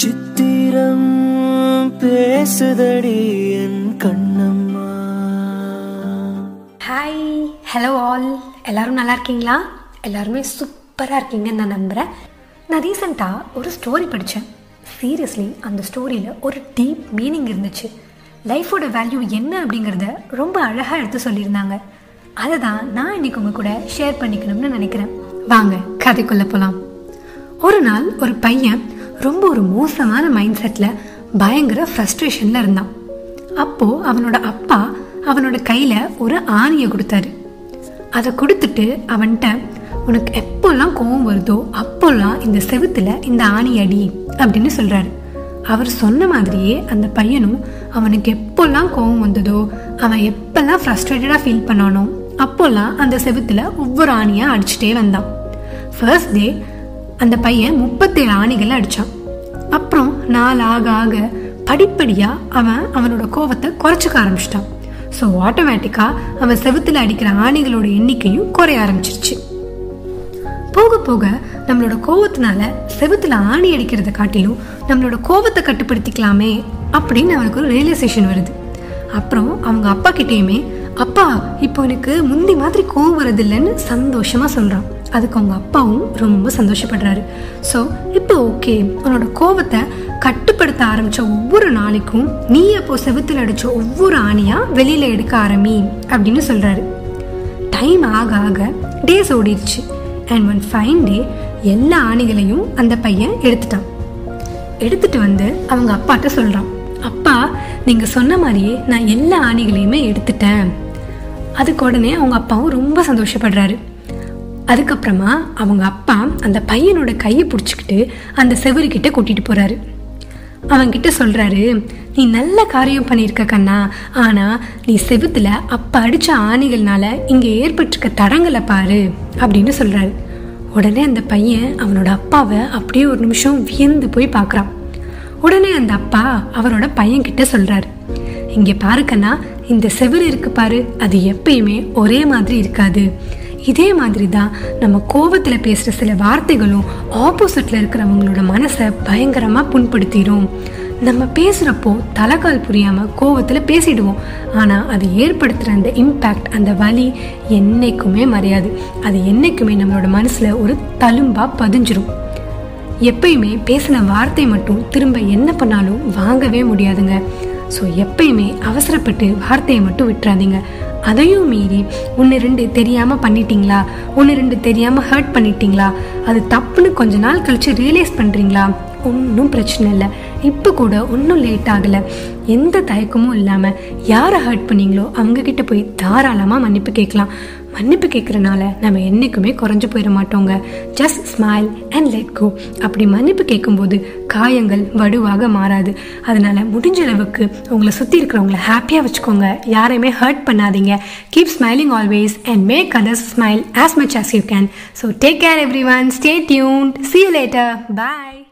சித்திரம் பேசுதடி என் கண்ணம்மா. ஹாய் ஹலோ ஆல் எல்லாரும் நல்லா இருக்கீங்களா? எல்லாருமே சூப்பராக இருக்கீங்கன்னு நான் நம்புகிறேன் நான் ரீசெண்டாக ஒரு ஸ்டோரி படித்தேன் சீரியஸ்லி அந்த ஸ்டோரியில் ஒரு டீப் மீனிங் இருந்துச்சு. லைஃபோட வேல்யூ என்ன அப்படிங்கிறத ரொம்ப அழகாக எடுத்து சொல்லியிருந்தாங்க. அதை தான் நான் இன்னைக்கு உங்கள் கூட ஷேர் பண்ணிக்கணும்னு நினைக்கிறேன். வாங்க கதைக்குள்ளே போகலாம் ஒரு நாள் ஒரு பையன் ரொம்ப ஒரு மோசமான மைண்ட் செட்டில் பயங்கர ஃப்ரஸ்ட்ரேஷனில் இருந்தான். அப்போது அவனோட அப்பா அவனோட கையில் ஒரு ஆணியை கொடுத்தாரு. அதை கொடுத்துட்டு அவன்கிட்ட உனக்கு எப்போல்லாம் கோவம் வருதோ அப்போல்லாம் இந்த செவுத்துல இந்த ஆணி அடி அப்படின்னு சொல்கிறாரு அவர் சொன்ன மாதிரியே அந்த பையனும் அவனுக்கு எப்போல்லாம் கோவம் வந்ததோ அவன் எப்பெல்லாம் ஃப்ரஸ்ட்ரேட்டடாக ஃபீல் பண்ணானோ அப்போல்லாம் அந்த செவுத்தில் ஒவ்வொரு ஆணியாக அடிச்சுட்டே வந்தான். ஃபர்ஸ்ட் டே அந்த பையன் முப்பத்தேழு ஆணிகளை அடித்தான் அப்புறம் நாள் ஆக ஆக படிப்படியாக அவன் அவனோட கோவத்தை குறைச்சிக்க ஆரம்பிச்சிட்டான். ஸோ ஆட்டோமேட்டிக்காக அவன் செவுத்தில் அடிக்கிற ஆணிகளோட எண்ணிக்கையும் குறைய ஆரம்பிச்சிருச்சு. போக போக நம்மளோட கோவத்தினால செவுத்துல ஆணி அடிக்கிறத காட்டிலும் நம்மளோட கோவத்தை கட்டுப்படுத்திக்கலாமே அப்படின்னு அவனுக்கு ஒரு ரியலைசேஷன் வருது. அப்புறம் அவங்க அப்பா கிட்டேயுமே அப்பா இப்போ எனக்கு முந்தி மாதிரி கோவம் வரதில்லைன்னு சந்தோஷமாக சொல்கிறான் அதுக்கு அவங்க அப்பாவும் ரொம்ப சந்தோஷப்படுறாரு. ஸோ இப்போ ஓகே உன்னோட கோபத்தை கட்டுப்படுத்த ஆரம்பித்த ஒவ்வொரு நாளைக்கும் நீ அப்போ செவுத்துல அடித்த ஒவ்வொரு ஆணையாக வெளியில் எடுக்க ஆரம்பி அப்படின்னு சொல்கிறாரு டைம் ஆக ஆக டேஸ் ஓடிடுச்சு. அண்ட் ஒன் ஃபைன் டே எல்லா ஆணிகளையும் அந்த பையன் எடுத்துட்டான். எடுத்துட்டு வந்து அவங்க அப்பாட்ட சொல்கிறான் அப்பா நீங்கள் சொன்ன மாதிரியே நான் எல்லா ஆணிகளையுமே எடுத்துட்டேன். அதுக்கு உடனே அவங்க அப்பாவும் ரொம்ப சந்தோஷப்படுறாரு. அதுக்கப்புறமா அவங்க அப்பா அந்த பையனோட கையை பிடிச்சிக்கிட்டு அந்த செவருக்கிட்ட கூட்டிட்டு போறாரு. அவன்கிட்ட சொல்றாரு நீ நல்ல காரியம் பண்ணியிருக்க கண்ணா. ஆனா நீ செவுத்துல அப்ப அடிச்ச ஆணிகள்னால இங்க ஏற்பட்டிருக்க தடங்களை பாரு அப்படின்னு சொல்றாரு. உடனே அந்த பையன் அவனோட அப்பாவை அப்படியே ஒரு நிமிஷம் வியந்து போய் பார்க்குறான். உடனே அந்த அப்பா அவரோட பையன்கிட்ட சொல்கிறாரு சொல்றாரு இங்க இந்த செவுரு இருக்கு பாரு அது எப்பயுமே ஒரே மாதிரி இருக்காது. இதே மாதிரி தான் நம்ம கோபத்தில் பேசுகிற சில வார்த்தைகளும் ஆப்போசிட்டில் இருக்கிறவங்களோட மனசை பயங்கரமாக புண்படுத்திடும். நம்ம பேசுகிறப்போ தலைக்கால் புரியாமல் கோவத்தில் பேசிடுவோம். ஆனால் அது ஏற்படுத்துகிற அந்த இம்பேக்ட் அந்த வலி என்னைக்குமே மறையாது. அது என்னைக்குமே நம்மளோட மனசில் ஒரு தழும்பாக பதிஞ்சிரும். எப்பயுமே பேசின வார்த்தை மட்டும் திரும்ப என்ன பண்ணாலும் வாங்கவே முடியாதுங்க. ஸோ எப்பயுமே அவசரப்பட்டு வார்த்தையை மட்டும் விட்டுறாதீங்க. அதையும் மீறி ஒன்று ரெண்டு தெரியாமல் பண்ணிட்டீங்களா? ஒன்று ரெண்டு தெரியாமல் ஹர்ட் பண்ணிட்டீங்களா? அது தப்புன்னு கொஞ்ச நாள் கழித்து ரியலைஸ் பண்ணுறீங்களா ஒன்றும் பிரச்சனை இல்லை. இப்போ கூட ஒன்றும் லேட் ஆகலை. எந்த தயக்கமும் இல்லாமல் யாரை ஹர்ட் பண்ணீங்களோ அவங்கக்கிட்ட போய் தாராளமாக மன்னிப்பு கேட்கலாம். மன்னிப்பு கேட்குறனால நம்ம என்றைக்குமே குறைஞ்சு போயிட மாட்டோங்க. Just smile and let go அப்படி மன்னிப்பு கேட்கும்போது காயங்கள் வடுவாக மாறாது. அதனால் முடிஞ்ச அளவுக்கு உங்களை சுற்றி இருக்கிறவங்கள ஹாப்பியாக வச்சுக்கோங்க. யாரையுமே ஹர்ட் பண்ணாதீங்க. Keep smiling always and make others smile as much as you can so take care everyone stay tune see later bye